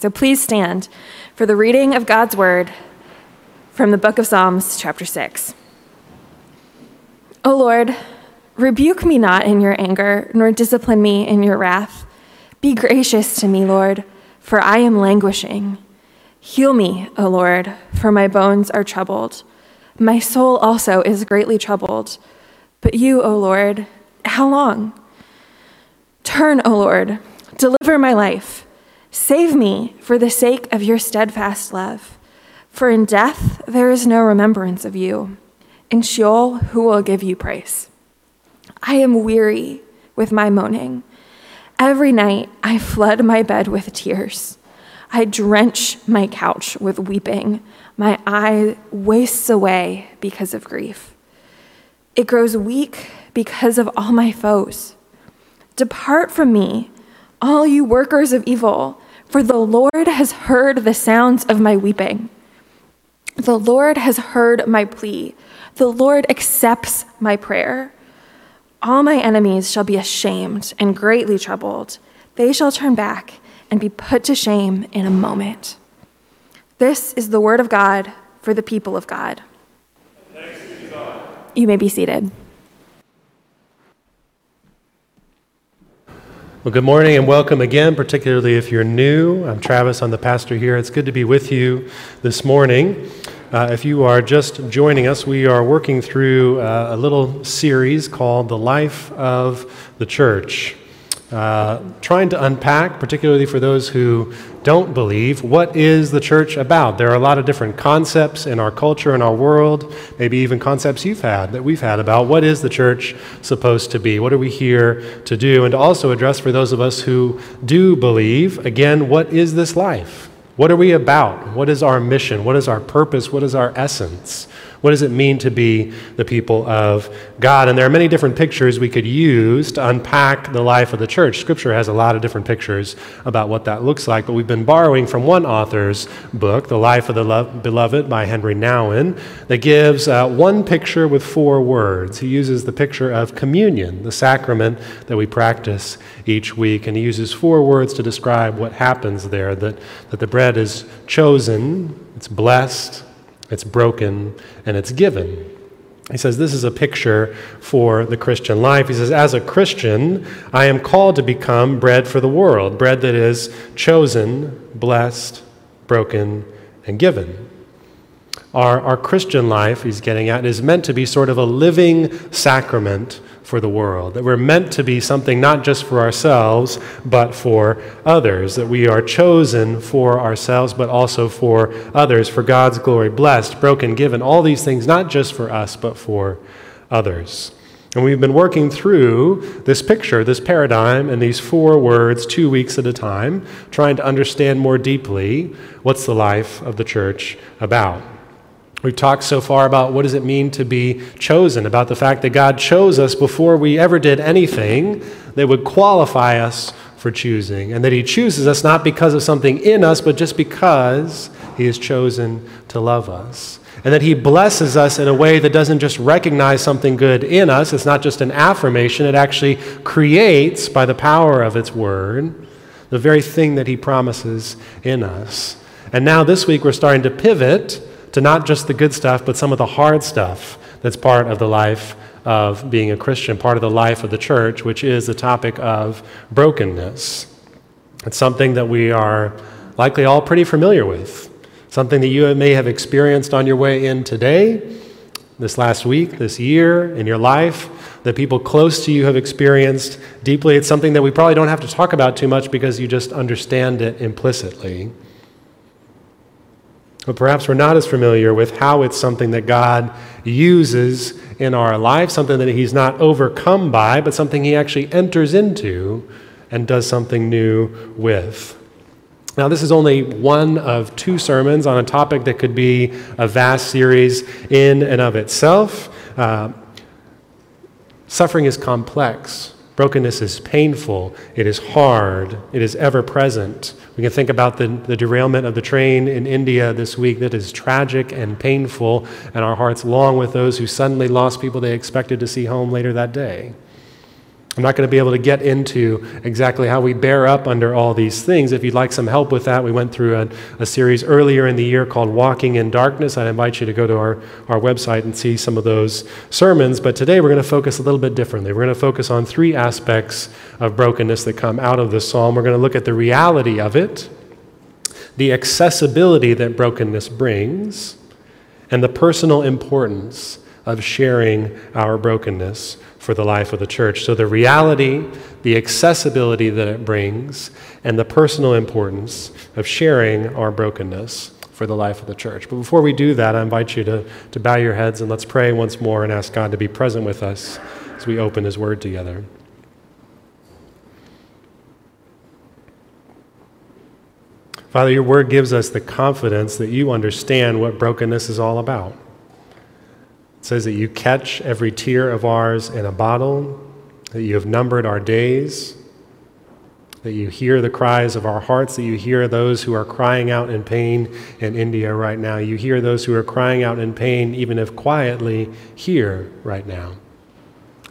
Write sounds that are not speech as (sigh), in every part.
So please stand for the reading of God's word from the book of Psalms, chapter 6. O Lord, rebuke me not in your anger, nor discipline me in your wrath. Be gracious to me, Lord, for I am languishing. Heal me, O Lord, for my bones are troubled. My soul also is greatly troubled. But you, O Lord, how long? Turn, O Lord, deliver my life. Save me for the sake of your steadfast love. For in death there is no remembrance of you. In Sheol, who will give you praise? I am weary with my moaning. Every night I flood my bed with tears. I drench my couch with weeping. My eye wastes away because of grief. It grows weak because of all my foes. Depart from me, all you workers of evil, for the Lord has heard the sounds of my weeping. The Lord has heard my plea. The Lord accepts my prayer. All my enemies shall be ashamed and greatly troubled. They shall turn back and be put to shame in a moment. This is the word of God for the people of God. God. You may be seated. Well, good morning and welcome again, particularly if you're new. I'm Travis, I'm the pastor here. It's good to be with you this morning. Uh, if you are just joining us, we are working through uh, a little series called The Life of the Church. Uh, trying to unpack, particularly for those who don't believe, what is the church about? There are a lot of different concepts in our culture, in our world, maybe even concepts you've had, that we've had about what is the church supposed to be? What are we here to do? And to also address for those of us who do believe, again, what is this life? What are we about? What is our mission? What is our purpose? What is our essence? What does it mean to be the people of God? And there are many different pictures we could use to unpack the life of the church. Scripture has a lot of different pictures about what that looks like, but we've been borrowing from one author's book, The Life of the Lo- Beloved by Henri Nouwen, that gives uh, one picture with four words. He uses the picture of communion, the sacrament that we practice each week, and he uses four words to describe what happens there that, that the bread is chosen, it's blessed, it's broken, and it's given. He says, This is a picture for the Christian life. He says, As a Christian, I am called to become bread for the world, bread that is chosen, blessed, broken, and given. Our, our Christian life, he's getting at, is meant to be sort of a living sacrament for the world, that we're meant to be something not just for ourselves, but for others, that we are chosen for ourselves, but also for others, for God's glory, blessed, broken, given, all these things, not just for us, but for others. And we've been working through this picture, this paradigm, and these four words two weeks at a time, trying to understand more deeply what's the life of the church about. We've talked so far about what does it mean to be chosen, about the fact that God chose us before we ever did anything that would qualify us for choosing, and that He chooses us not because of something in us, but just because He has chosen to love us. And that He blesses us in a way that doesn't just recognize something good in us, it's not just an affirmation, it actually creates, by the power of its word, the very thing that He promises in us. And now this week we're starting to pivot to not just the good stuff, but some of the hard stuff that's part of the life of being a Christian, part of the life of the church, which is the topic of brokenness. It's something that we are likely all pretty familiar with, something that you may have experienced on your way in today, this last week, this year, in your life, that people close to you have experienced deeply. It's something that we probably don't have to talk about too much because you just understand it implicitly. But perhaps we're not as familiar with how it's something that God uses in our life, something that He's not overcome by, but something He actually enters into and does something new with. Now, this is only one of two sermons on a topic that could be a vast series in and of itself. Uh, suffering is complex. Brokenness is painful, it is hard, it is ever present. We can think about the, the derailment of the train in India this week that is tragic and painful, and our hearts long with those who suddenly lost people they expected to see home later that day. I'm not going to be able to get into exactly how we bear up under all these things. If you'd like some help with that, we went through a, a, series earlier in the year called Walking in Darkness. I'd invite you to go to our, our website and see some of those sermons. But today we're going to focus a little bit differently. We're going to focus on three aspects of brokenness that come out of the psalm. We're going to look at the reality of it, the accessibility that brokenness brings, and the personal importance of sharing our brokenness for the life of the church. So, the reality, the accessibility that it brings, and the personal importance of sharing our brokenness for the life of the church. But before we do that, I invite you to, to bow your heads and let's pray once more and ask God to be present with us as we open His Word together. Father, your word gives us the confidence that you understand what brokenness is all about. Says that you catch every tear of ours in a bottle, that you have numbered our days, that you hear the cries of our hearts, that you hear those who are crying out in pain in India right now. You hear those who are crying out in pain, even if quietly, here right now.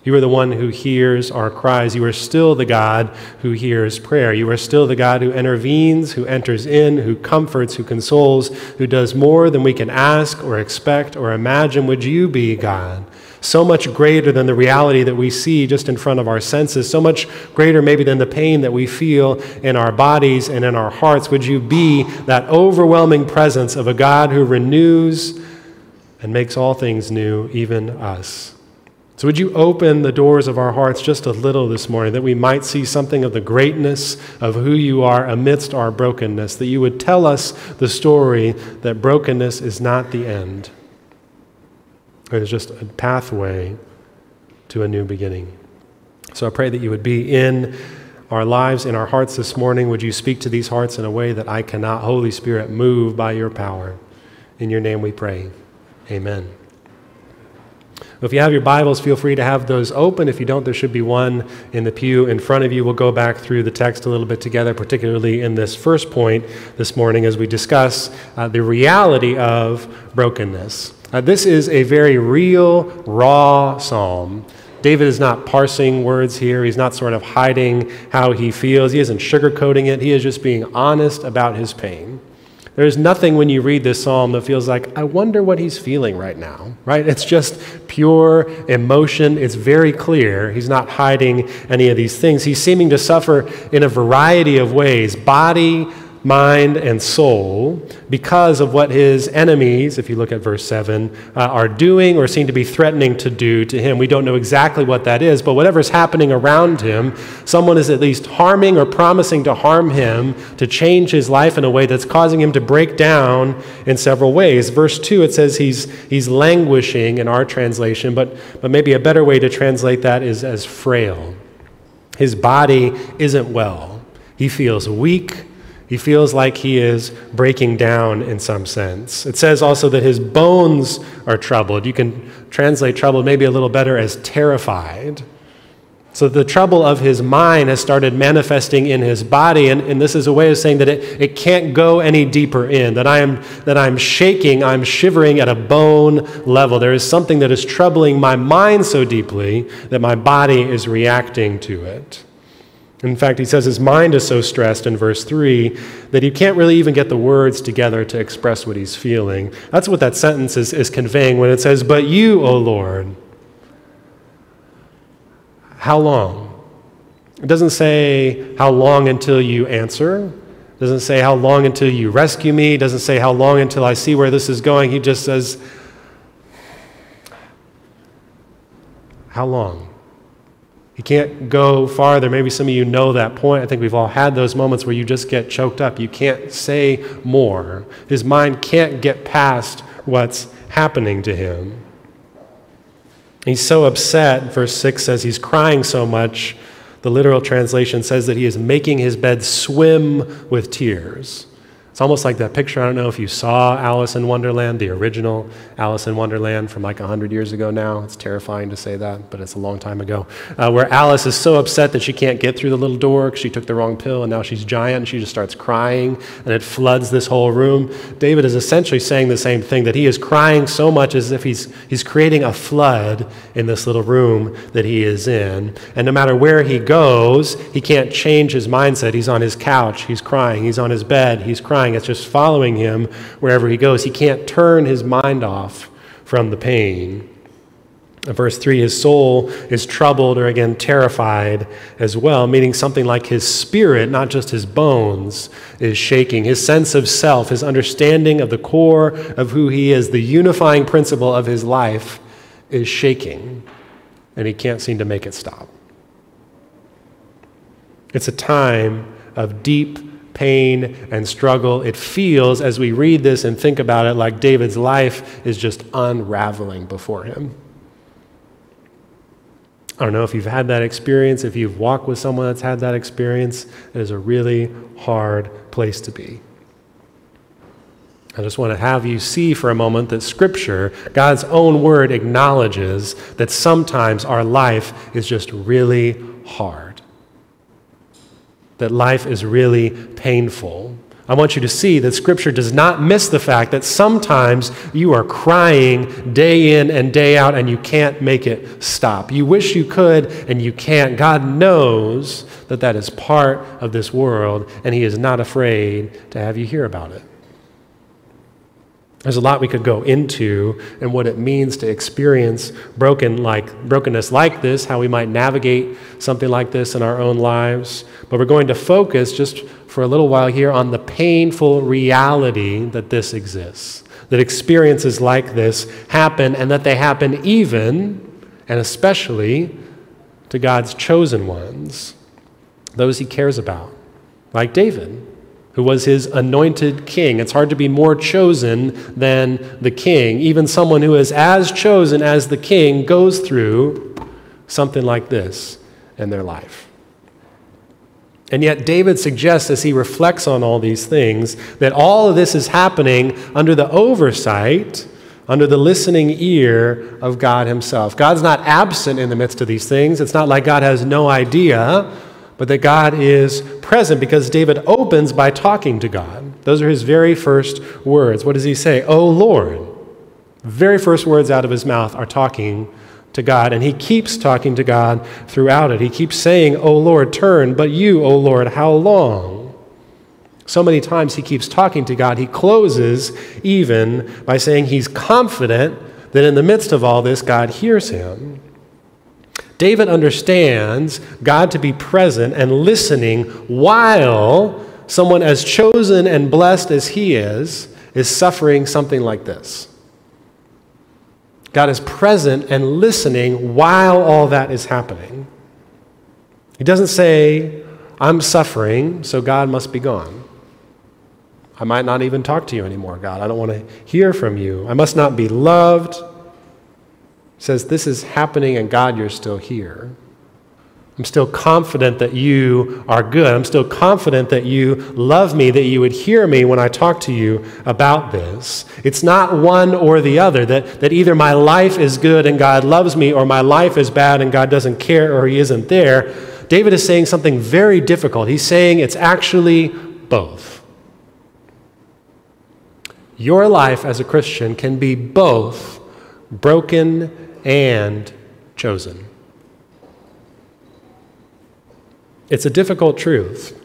You are the one who hears our cries. You are still the God who hears prayer. You are still the God who intervenes, who enters in, who comforts, who consoles, who does more than we can ask or expect or imagine. Would you be God? So much greater than the reality that we see just in front of our senses, so much greater maybe than the pain that we feel in our bodies and in our hearts. Would you be that overwhelming presence of a God who renews and makes all things new, even us? So, would you open the doors of our hearts just a little this morning that we might see something of the greatness of who you are amidst our brokenness? That you would tell us the story that brokenness is not the end, it is just a pathway to a new beginning. So, I pray that you would be in our lives, in our hearts this morning. Would you speak to these hearts in a way that I cannot, Holy Spirit, move by your power? In your name we pray. Amen. If you have your Bibles, feel free to have those open. If you don't, there should be one in the pew in front of you. We'll go back through the text a little bit together, particularly in this first point this morning as we discuss uh, the reality of brokenness. Uh, this is a very real, raw psalm. David is not parsing words here. He's not sort of hiding how he feels. He isn't sugarcoating it. He is just being honest about his pain. There's nothing when you read this psalm that feels like, I wonder what he's feeling right now, right? It's just pure emotion. It's very clear. He's not hiding any of these things. He's seeming to suffer in a variety of ways body, mind, and soul because of what his enemies, if you look at verse 7, uh, are doing or seem to be threatening to do to him. We don't know exactly what that is, but whatever's happening around him, someone is at least harming or promising to harm him to change his life in a way that's causing him to break down in several ways. Verse 2, it says he's, he's languishing in our translation, but, but maybe a better way to translate that is as frail. His body isn't well. He feels weak he feels like he is breaking down in some sense. It says also that his bones are troubled. You can translate troubled maybe a little better as terrified. So the trouble of his mind has started manifesting in his body, and, and this is a way of saying that it, it can't go any deeper in, that I am that I'm shaking, I'm shivering at a bone level. There is something that is troubling my mind so deeply that my body is reacting to it. In fact, he says his mind is so stressed in verse 3 that he can't really even get the words together to express what he's feeling. That's what that sentence is, is conveying when it says, But you, O Lord, how long? It doesn't say how long until you answer. It doesn't say how long until you rescue me. It doesn't say how long until I see where this is going. He just says, How long? You can't go farther. Maybe some of you know that point. I think we've all had those moments where you just get choked up. You can't say more. His mind can't get past what's happening to him. He's so upset. Verse 6 says he's crying so much. The literal translation says that he is making his bed swim with tears. It's almost like that picture. I don't know if you saw Alice in Wonderland, the original Alice in Wonderland from like 100 years ago now. It's terrifying to say that, but it's a long time ago. Uh, where Alice is so upset that she can't get through the little door because she took the wrong pill and now she's giant and she just starts crying and it floods this whole room. David is essentially saying the same thing that he is crying so much as if he's, he's creating a flood in this little room that he is in. And no matter where he goes, he can't change his mindset. He's on his couch, he's crying. He's on his bed, he's crying It's just following him wherever he goes. He can't turn his mind off from the pain. In verse 3, his soul is troubled or again terrified as well, meaning something like his spirit, not just his bones, is shaking. His sense of self, his understanding of the core of who he is, the unifying principle of his life, is shaking, and he can't seem to make it stop. It's a time of deep pain and struggle. It feels, as we read this and think about it, like David's life is just unraveling before him. I don't know if you've had that experience, if you've walked with someone that's had that experience, it is a really hard place to be. I just want to have you see for a moment that Scripture, God's own word, acknowledges that sometimes our life is just really hard that life is really painful. I want you to see that Scripture does not miss the fact that sometimes you are crying day in and day out and you can't make it stop. You wish you could and you can't. God knows that that is part of this world and He is not afraid to have you hear about it. There's a lot we could go into and what it means to experience broken like, brokenness like this, how we might navigate something like this in our own lives. But we're going to focus just for a little while here on the painful reality that this exists, that experiences like this happen, and that they happen even and especially to God's chosen ones, those he cares about, like David who was his anointed king. It's hard to be more chosen than the king. Even someone who is as chosen as the king goes through something like this in their life. And yet, David suggests as he reflects on all these things that all of this is happening under the oversight, under the listening ear of God Himself. God's not absent in the midst of these things. It's not like God has no idea but that God is present because David opens by talking to God. Those are his very first words. What does he say? Oh Lord. Very first words out of his mouth are talking to God, and he keeps talking to God throughout it. He keeps saying, Oh Lord, turn, but you, oh Lord, how long? So many times he keeps talking to God. He closes even by saying he's confident that in the midst of all this, God hears him. David understands God to be present and listening while someone as chosen and blessed as he is is suffering something like this. God is present and listening while all that is happening. He doesn't say, I'm suffering, so God must be gone. I might not even talk to you anymore, God. I don't want to hear from you. I must not be loved says, This is happening, and God, you're still here. I'm still confident that you are good. I'm still confident that you love me, that you would hear me when I talk to you about this. It's not one or the other, that, that either my life is good and God loves me, or my life is bad and God doesn't care or He isn't there. David is saying something very difficult. He's saying it's actually both. Your life as a Christian can be both broken and chosen. It's a difficult truth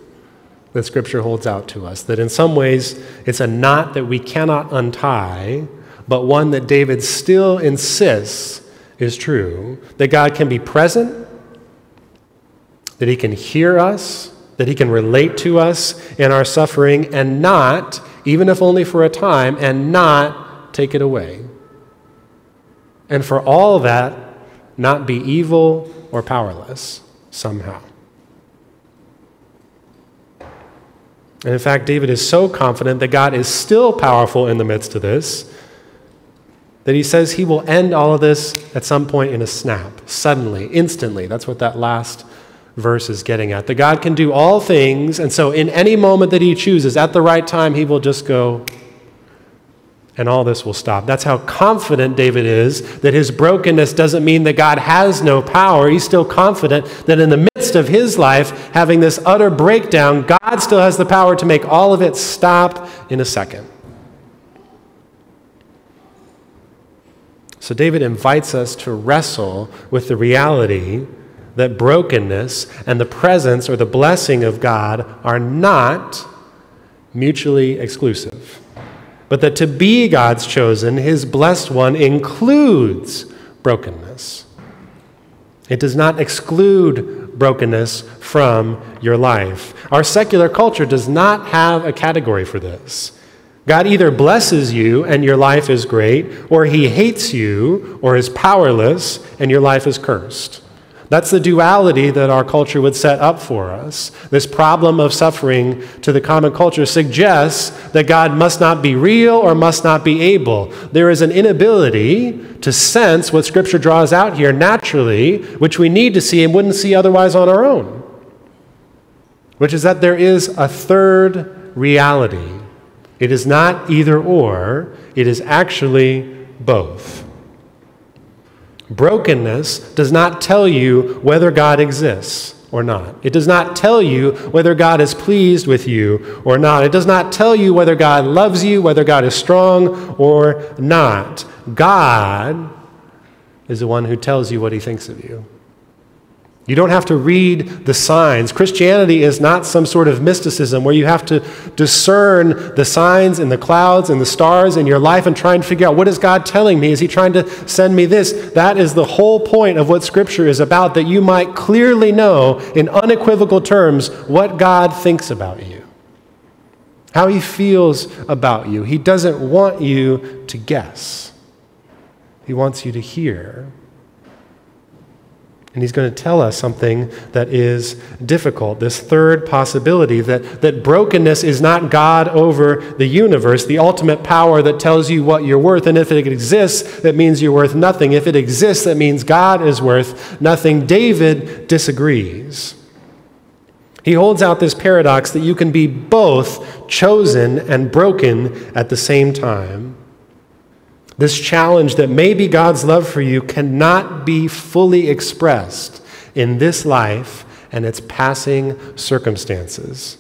that Scripture holds out to us, that in some ways it's a knot that we cannot untie, but one that David still insists is true that God can be present, that He can hear us, that He can relate to us in our suffering, and not, even if only for a time, and not take it away and for all that not be evil or powerless somehow. And in fact, David is so confident that God is still powerful in the midst of this that he says he will end all of this at some point in a snap, suddenly, instantly. That's what that last verse is getting at. That God can do all things, and so in any moment that He chooses, at the right time, He will just go, and all this will stop. That's how confident David is that his brokenness doesn't mean that God has no power. He's still confident that in the midst of his life, having this utter breakdown, God still has the power to make all of it stop in a second. So David invites us to wrestle with the reality that brokenness and the presence or the blessing of God are not mutually exclusive but that to be God's chosen, his blessed one, includes brokenness. It does not exclude brokenness from your life. Our secular culture does not have a category for this. God either blesses you and your life is great, or he hates you or is powerless and your life is cursed. That's the duality that our culture would set up for us. This problem of suffering to the common culture suggests that God must not be real or must not be able. There is an inability to sense what Scripture draws out here naturally, which we need to see and wouldn't see otherwise on our own, which is that there is a third reality. It is not either or, it is actually both. Brokenness does not tell you whether God exists or not. It does not tell you whether God is pleased with you or not. It does not tell you whether God loves you, whether God is strong or not. God is the one who tells you what he thinks of you. You don't have to read the signs. Christianity is not some sort of mysticism where you have to discern the signs in the clouds and the stars in your life and try and figure out what is God telling me? Is He trying to send me this? That is the whole point of what Scripture is about, that you might clearly know in unequivocal terms what God thinks about you, how He feels about you. He doesn't want you to guess, He wants you to hear. And he's going to tell us something that is difficult. This third possibility that, that brokenness is not God over the universe, the ultimate power that tells you what you're worth. And if it exists, that means you're worth nothing. If it exists, that means God is worth nothing. David disagrees. He holds out this paradox that you can be both chosen and broken at the same time. This challenge that maybe God's love for you cannot be fully expressed in this life and its passing circumstances.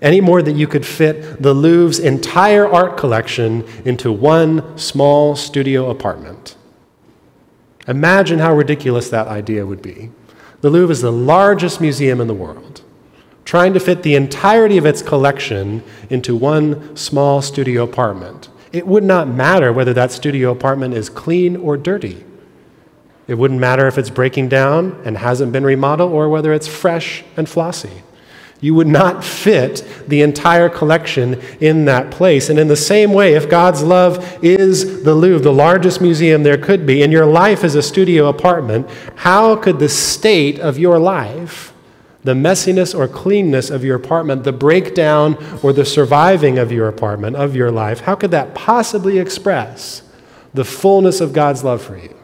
Any more than you could fit the Louvre's entire art collection into one small studio apartment. Imagine how ridiculous that idea would be. The Louvre is the largest museum in the world. Trying to fit the entirety of its collection into one small studio apartment it would not matter whether that studio apartment is clean or dirty. It wouldn't matter if it's breaking down and hasn't been remodeled or whether it's fresh and flossy. You would not fit the entire collection in that place. And in the same way, if God's love is the Louvre, the largest museum there could be, and your life is a studio apartment, how could the state of your life the messiness or cleanness of your apartment, the breakdown or the surviving of your apartment, of your life, how could that possibly express the fullness of God's love for you?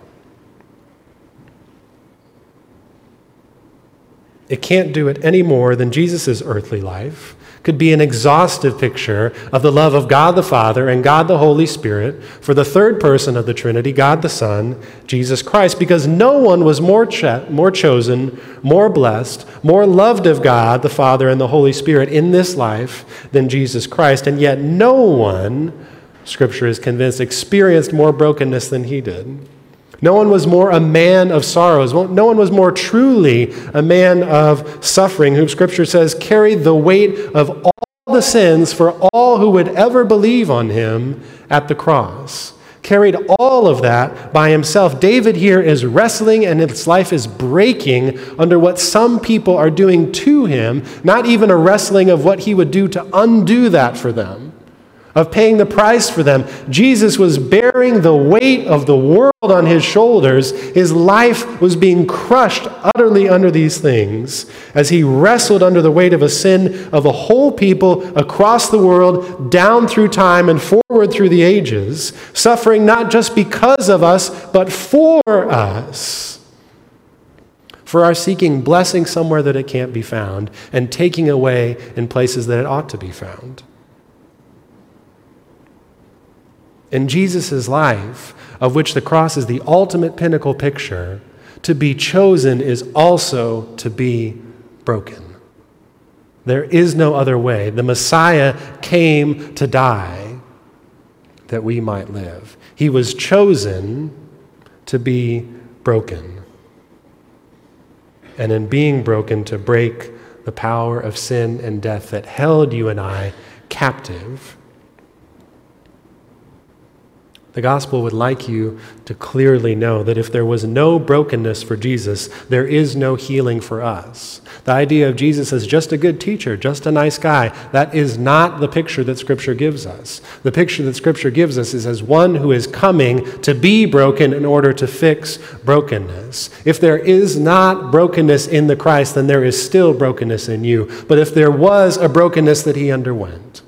It can't do it any more than Jesus' earthly life could be an exhaustive picture of the love of God the Father and God the Holy Spirit for the third person of the Trinity, God the Son, Jesus Christ, because no one was more, cho- more chosen, more blessed, more loved of God the Father and the Holy Spirit in this life than Jesus Christ, and yet no one, Scripture is convinced, experienced more brokenness than he did. No one was more a man of sorrows. No one was more truly a man of suffering, whom Scripture says carried the weight of all the sins for all who would ever believe on him at the cross. Carried all of that by himself. David here is wrestling and his life is breaking under what some people are doing to him, not even a wrestling of what he would do to undo that for them of paying the price for them. Jesus was bearing the weight of the world on his shoulders. His life was being crushed utterly under these things as he wrestled under the weight of a sin of a whole people across the world, down through time and forward through the ages, suffering not just because of us, but for us. for our seeking blessing somewhere that it can't be found, and taking away in places that it ought to be found. In Jesus' life, of which the cross is the ultimate pinnacle picture, to be chosen is also to be broken. There is no other way. The Messiah came to die that we might live. He was chosen to be broken. And in being broken, to break the power of sin and death that held you and I captive the gospel would like you to clearly know that if there was no brokenness for Jesus, there is no healing for us. The idea of Jesus as just a good teacher, just a nice guy, that is not the picture that Scripture gives us. The picture that Scripture gives us is as one who is coming to be broken in order to fix brokenness. If there is not brokenness in the Christ, then there is still brokenness in you. But if there was a brokenness that he underwent,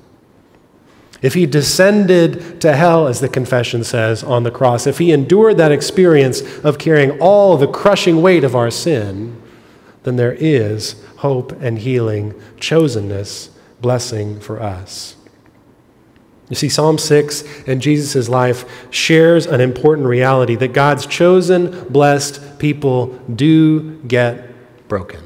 if he descended to hell, as the confession says, on the cross, if he endured that experience of carrying all the crushing weight of our sin, then there is hope and healing, chosenness, blessing for us. You see, Psalm 6 and Jesus' life shares an important reality that God's chosen, blessed people do get broken.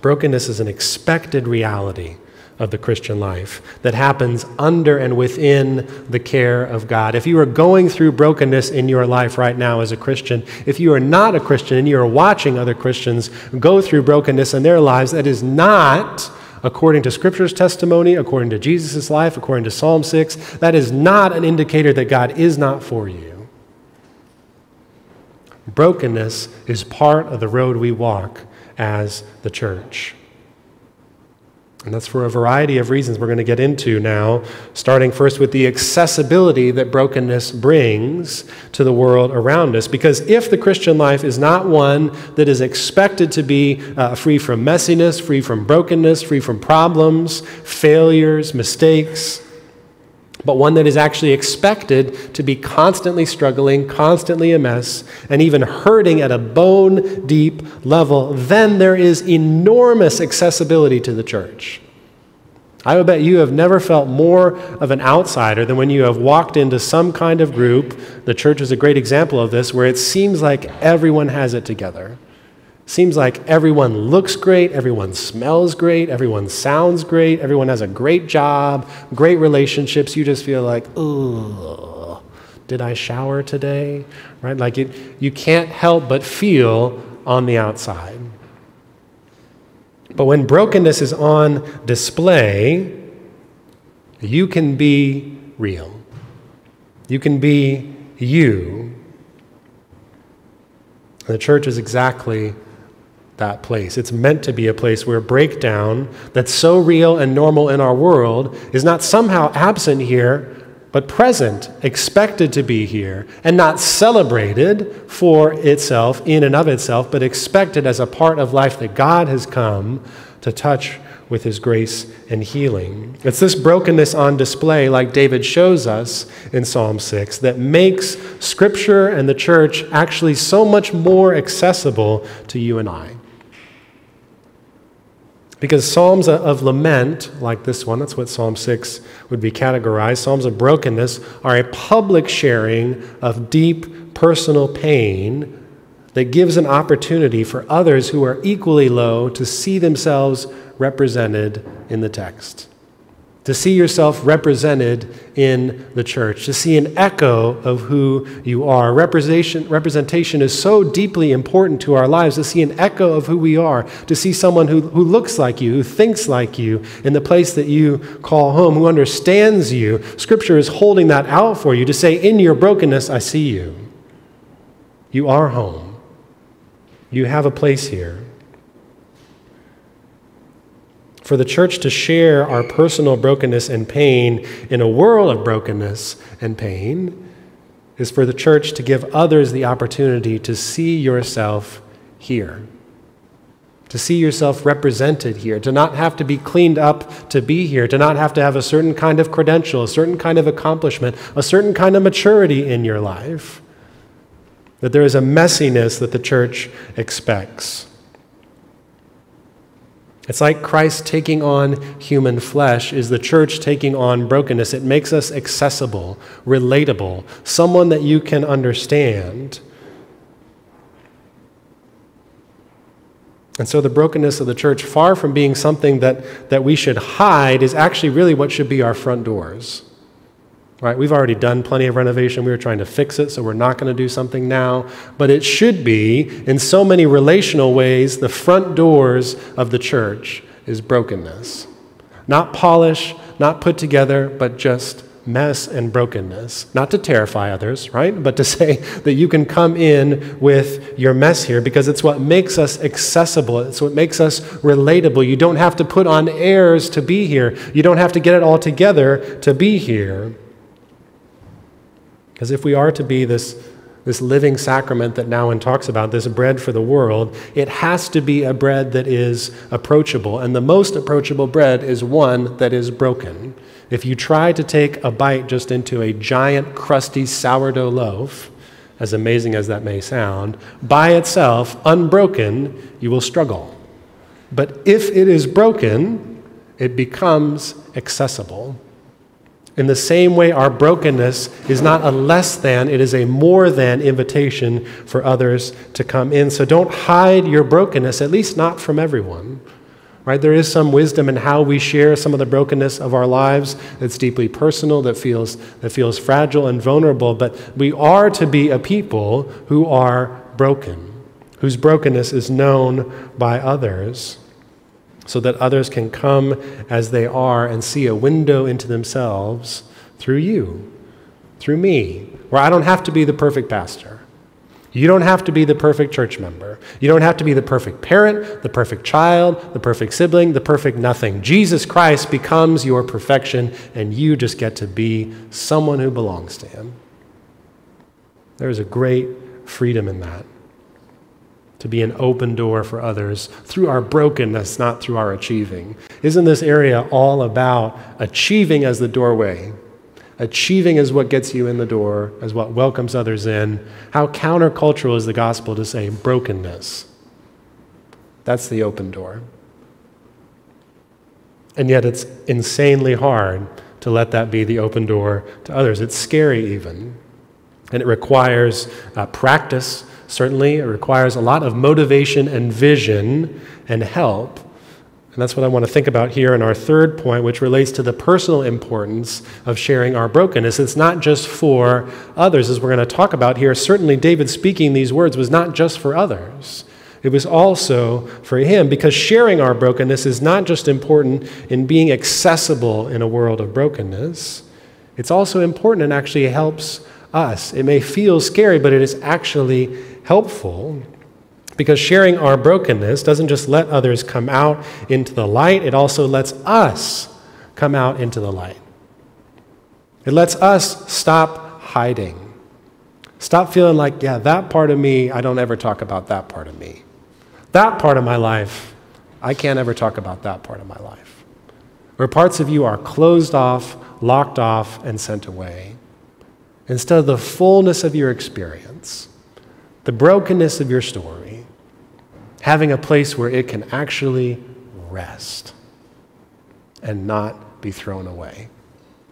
Brokenness is an expected reality of the Christian life that happens under and within the care of God. If you are going through brokenness in your life right now as a Christian, if you are not a Christian and you are watching other Christians go through brokenness in their lives, that is not according to Scripture's testimony, according to Jesus' life, according to Psalm 6, that is not an indicator that God is not for you. Brokenness is part of the road we walk as the church. And that's for a variety of reasons we're going to get into now, starting first with the accessibility that brokenness brings to the world around us. Because if the Christian life is not one that is expected to be uh, free from messiness, free from brokenness, free from problems, failures, mistakes, but one that is actually expected to be constantly struggling, constantly a mess, and even hurting at a bone deep level, then there is enormous accessibility to the church. I would bet you have never felt more of an outsider than when you have walked into some kind of group. The church is a great example of this, where it seems like everyone has it together. Seems like everyone looks great, everyone smells great, everyone sounds great, everyone has a great job, great relationships. You just feel like, ugh, did I shower today? Right? Like it, you can't help but feel on the outside. But when brokenness is on display, you can be real. You can be you. The church is exactly that place. It's meant to be a place where breakdown that's so real and normal in our world is not somehow absent here, but present, expected to be here, and not celebrated for itself, in and of itself, but expected as a part of life that God has come to touch with his grace and healing. It's this brokenness on display, like David shows us in Psalm 6, that makes Scripture and the church actually so much more accessible to you and I. Because Psalms of lament, like this one, that's what Psalm 6 would be categorized, Psalms of brokenness are a public sharing of deep personal pain that gives an opportunity for others who are equally low to see themselves represented in the text to see yourself represented in the church, to see an echo of who you are. Representation, representation is so deeply important to our lives, to see an echo of who we are, to see someone who, who looks like you, who thinks like you in the place that you call home, who understands you. Scripture is holding that out for you to say, In your brokenness, I see you. You are home, you have a place here for the church to share our personal brokenness and pain in a world of brokenness and pain is for the church to give others the opportunity to see yourself here, to see yourself represented here, to not have to be cleaned up to be here, to not have to have a certain kind of credential, a certain kind of accomplishment, a certain kind of maturity in your life. that there is a messiness that the church expects. It's like Christ taking on human flesh is the church taking on brokenness. It makes us accessible, relatable, someone that you can understand. And so the brokenness of the church, far from being something that, that we should hide, is actually really what should be our front doors. Right? We've already done plenty of renovation. We were trying to fix it, so we're not going to do something now. But it should be, in so many relational ways, the front doors of the church is brokenness. Not polish, not put together, but just mess and brokenness. Not to terrify others, right? But to (laughs) say that you can come in with your mess here because it's what makes us accessible. It's what makes us relatable. You don't have to put on airs to be here, you don't have to get it all together to be here. Because if we are to be this, this living sacrament that Nouwen talks about, this bread for the world, it has to be a bread that is approachable. And the most approachable bread is one that is broken. If you try to take a bite just into a giant, crusty sourdough loaf, as amazing as that may sound, by itself, unbroken, you will struggle. But if it is broken, it becomes accessible. In the same way, our brokenness is not a less than, it is a more than invitation for others to come in. So don't hide your brokenness, at least not from everyone. Right? There is some wisdom in how we share some of the brokenness of our lives that's deeply personal, that feels, that feels fragile and vulnerable, but we are to be a people who are broken, whose brokenness is known by others so that others can come as they are and see a window into themselves through you, through me, where I don't have to be the perfect pastor. You don't have to be the perfect church member. You don't have to be the perfect parent, the perfect child, the perfect sibling, the perfect nothing. Jesus Christ becomes your perfection, and you just get to be someone who belongs to Him. There is a great freedom in that to be an open door for others through our brokenness, not through our achieving. Isn't this area all about achieving as the doorway? Achieving is what gets you in the door, as what welcomes others in. How countercultural is the gospel to say brokenness? That's the open door. And yet it's insanely hard to let that be the open door to others. It's scary, even. And it requires uh, practice Certainly, it requires a lot of motivation and vision and help. And that's what I want to think about here in our third point, which relates to the personal importance of sharing our brokenness. It's not just for others, as we're going to talk about here. Certainly, David speaking these words was not just for others, it was also for him, because sharing our brokenness is not just important in being accessible in a world of brokenness, it's also important and actually helps us. It may feel scary, but it is actually helpful because sharing our brokenness doesn't just let others come out into the light, it also lets us come out into the light. It lets us stop hiding. Stop feeling like, yeah, that part of me, I don't ever talk about that part of me. That part of my life, I can't ever talk about that part of my life. Where parts of you are closed off, locked off, and sent away. Instead of the fullness of your experience, the brokenness of your story, having a place where it can actually rest and not be thrown away,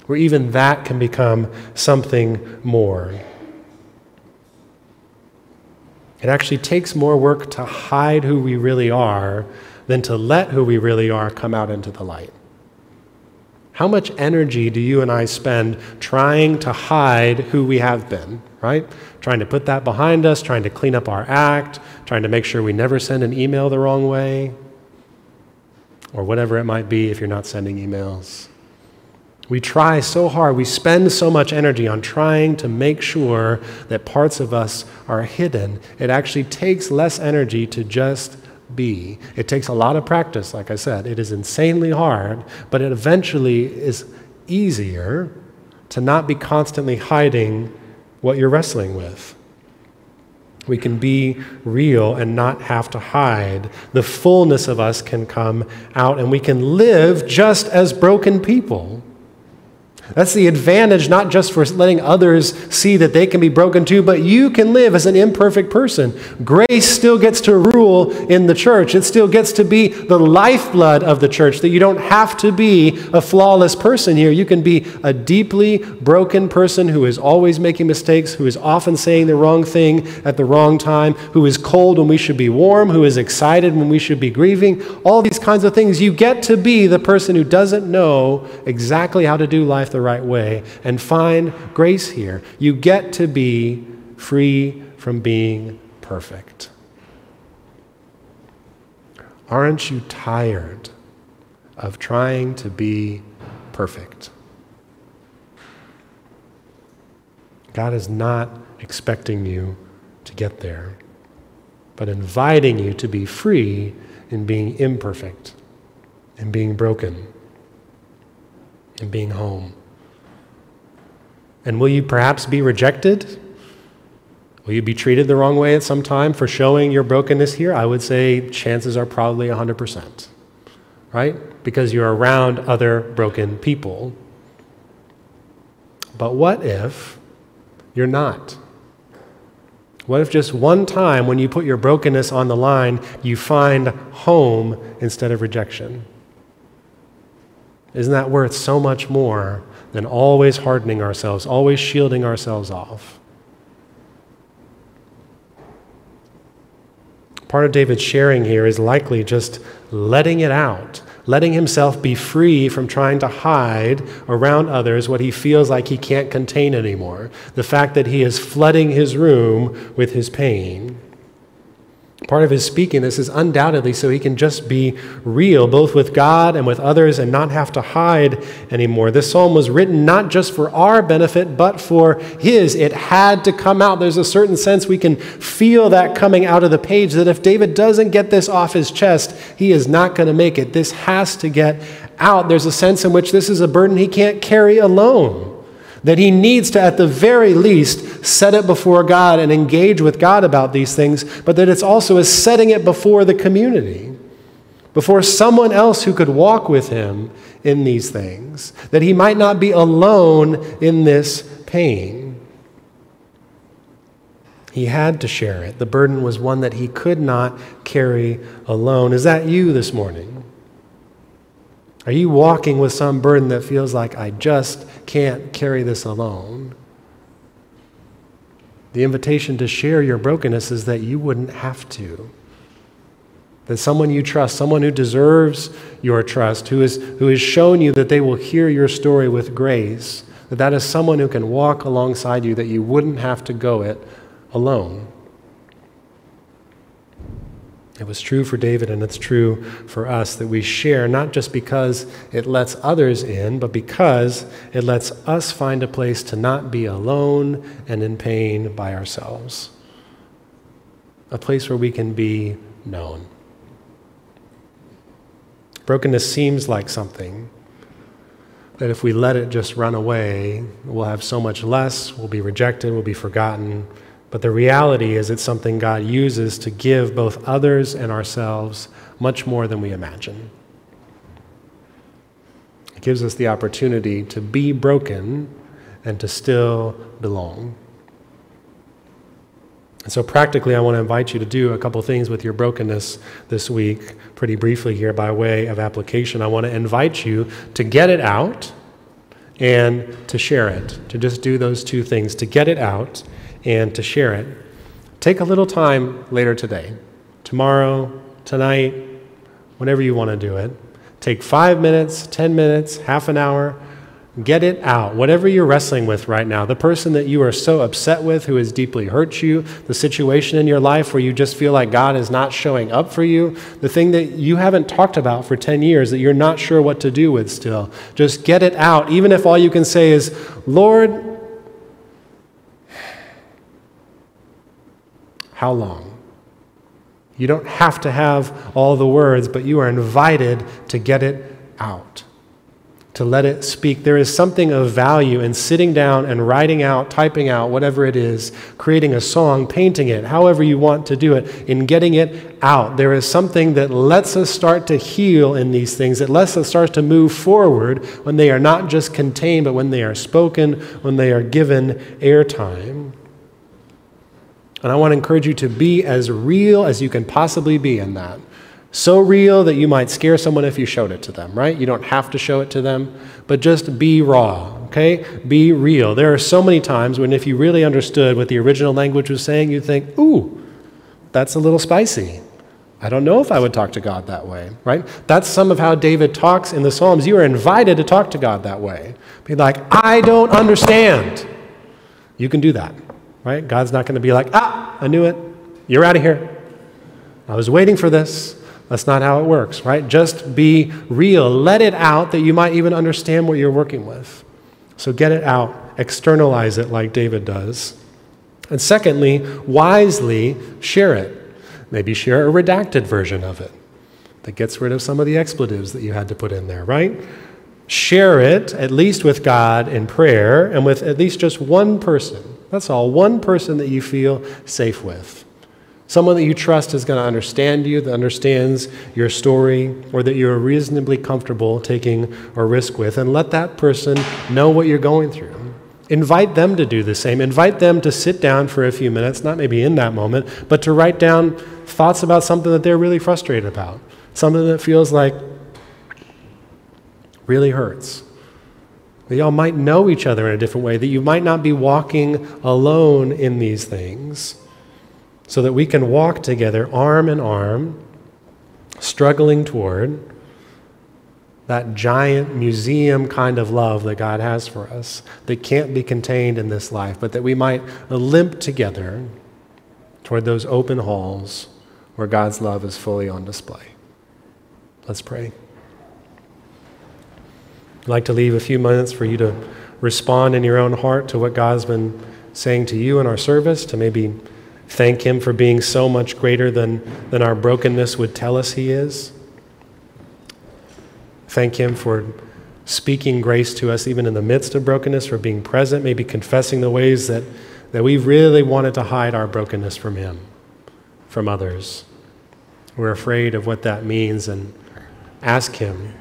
where even that can become something more. It actually takes more work to hide who we really are than to let who we really are come out into the light. How much energy do you and I spend trying to hide who we have been, right? Trying to put that behind us, trying to clean up our act, trying to make sure we never send an email the wrong way, or whatever it might be if you're not sending emails. We try so hard, we spend so much energy on trying to make sure that parts of us are hidden. It actually takes less energy to just be. It takes a lot of practice, like I said. It is insanely hard, but it eventually is easier to not be constantly hiding what you're wrestling with. We can be real and not have to hide. The fullness of us can come out, and we can live just as broken people. That's the advantage, not just for letting others see that they can be broken too, but you can live as an imperfect person. Grace still gets to rule in the church. It still gets to be the lifeblood of the church, that you don't have to be a flawless person here. You can be a deeply broken person who is always making mistakes, who is often saying the wrong thing at the wrong time, who is cold when we should be warm, who is excited when we should be grieving. All these kinds of things. You get to be the person who doesn't know exactly how to do life the right way and find grace here. You get to be free from being perfect. Aren't you tired of trying to be perfect? God is not expecting you to get there, but inviting you to be free in being imperfect, in being broken, in being home. And will you perhaps be rejected? Will you be treated the wrong way at some time for showing your brokenness here? I would say chances are probably 100%, right? Because you're around other broken people. But what if you're not? What if just one time when you put your brokenness on the line, you find home instead of rejection? Isn't that worth so much more than always hardening ourselves, always shielding ourselves off. Part of David's sharing here is likely just letting it out, letting himself be free from trying to hide around others what he feels like he can't contain anymore. The fact that he is flooding his room with his pain. Part of his speaking this is undoubtedly so he can just be real, both with God and with others, and not have to hide anymore. This psalm was written not just for our benefit, but for his. It had to come out. There's a certain sense we can feel that coming out of the page that if David doesn't get this off his chest, he is not going to make it. This has to get out. There's a sense in which this is a burden he can't carry alone that he needs to, at the very least, set it before God and engage with God about these things, but that it's also a setting it before the community, before someone else who could walk with him in these things, that he might not be alone in this pain. He had to share it. The burden was one that he could not carry alone. Is that you this morning? Are you walking with some burden that feels like I just can't carry this alone? The invitation to share your brokenness is that you wouldn't have to. That someone you trust, someone who deserves your trust, who, is, who has shown you that they will hear your story with grace, that that is someone who can walk alongside you, that you wouldn't have to go it alone. It was true for David, and it's true for us that we share not just because it lets others in, but because it lets us find a place to not be alone and in pain by ourselves. A place where we can be known. Brokenness seems like something that if we let it just run away, we'll have so much less, we'll be rejected, we'll be forgotten but the reality is, it's something God uses to give both others and ourselves much more than we imagine. It gives us the opportunity to be broken and to still belong. And so, practically, I want to invite you to do a couple things with your brokenness this week, pretty briefly here by way of application. I want to invite you to get it out and to share it, to just do those two things, to get it out and to share it. Take a little time later today, tomorrow, tonight, whenever you want to do it. Take five minutes, 10 minutes, half an hour. Get it out. Whatever you're wrestling with right now, the person that you are so upset with who has deeply hurt you, the situation in your life where you just feel like God is not showing up for you, the thing that you haven't talked about for 10 years that you're not sure what to do with still. Just get it out. Even if all you can say is, Lord, How long? You don't have to have all the words, but you are invited to get it out, to let it speak. There is something of value in sitting down and writing out, typing out, whatever it is, creating a song, painting it, however you want to do it, in getting it out. There is something that lets us start to heal in these things, that lets us start to move forward when they are not just contained, but when they are spoken, when they are given airtime. And I want to encourage you to be as real as you can possibly be in that. So real that you might scare someone if you showed it to them, right? You don't have to show it to them, but just be raw, okay? Be real. There are so many times when if you really understood what the original language was saying, you'd think, ooh, that's a little spicy. I don't know if I would talk to God that way, right? That's some of how David talks in the Psalms. You are invited to talk to God that way. Be like, I don't understand. You can do that, right? God's not going to be like, ah, I knew it. You're out of here. I was waiting for this. That's not how it works, right? Just be real. Let it out that you might even understand what you're working with. So get it out, externalize it like David does. And secondly, wisely share it. Maybe share a redacted version of it that gets rid of some of the expletives that you had to put in there, right? Share it, at least with God in prayer, and with at least just one person. That's all, one person that you feel safe with. Someone that you trust is going to understand you, that understands your story, or that you're reasonably comfortable taking a risk with, and let that person know what you're going through. Invite them to do the same. Invite them to sit down for a few minutes, not maybe in that moment, but to write down thoughts about something that they're really frustrated about, something that feels like really hurts. That y'all might know each other in a different way, that you might not be walking alone in these things so that we can walk together arm in arm, struggling toward that giant museum kind of love that God has for us that can't be contained in this life, but that we might limp together toward those open halls where God's love is fully on display. Let's pray. I'd like to leave a few minutes for you to respond in your own heart to what God's been saying to you in our service, to maybe Thank Him for being so much greater than, than our brokenness would tell us He is. Thank Him for speaking grace to us even in the midst of brokenness, for being present, maybe confessing the ways that, that we really wanted to hide our brokenness from Him, from others. We're afraid of what that means and ask Him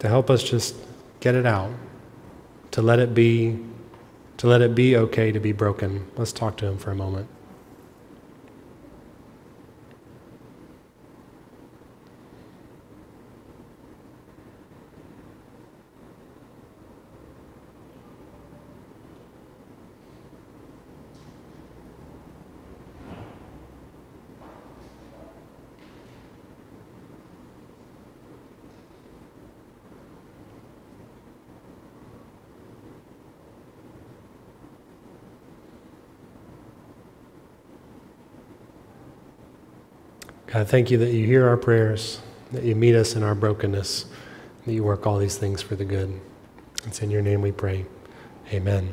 to help us just get it out, to let it be, to let it be okay to be broken. Let's talk to Him for a moment. God, thank you that you hear our prayers, that you meet us in our brokenness, that you work all these things for the good. It's in your name we pray. Amen.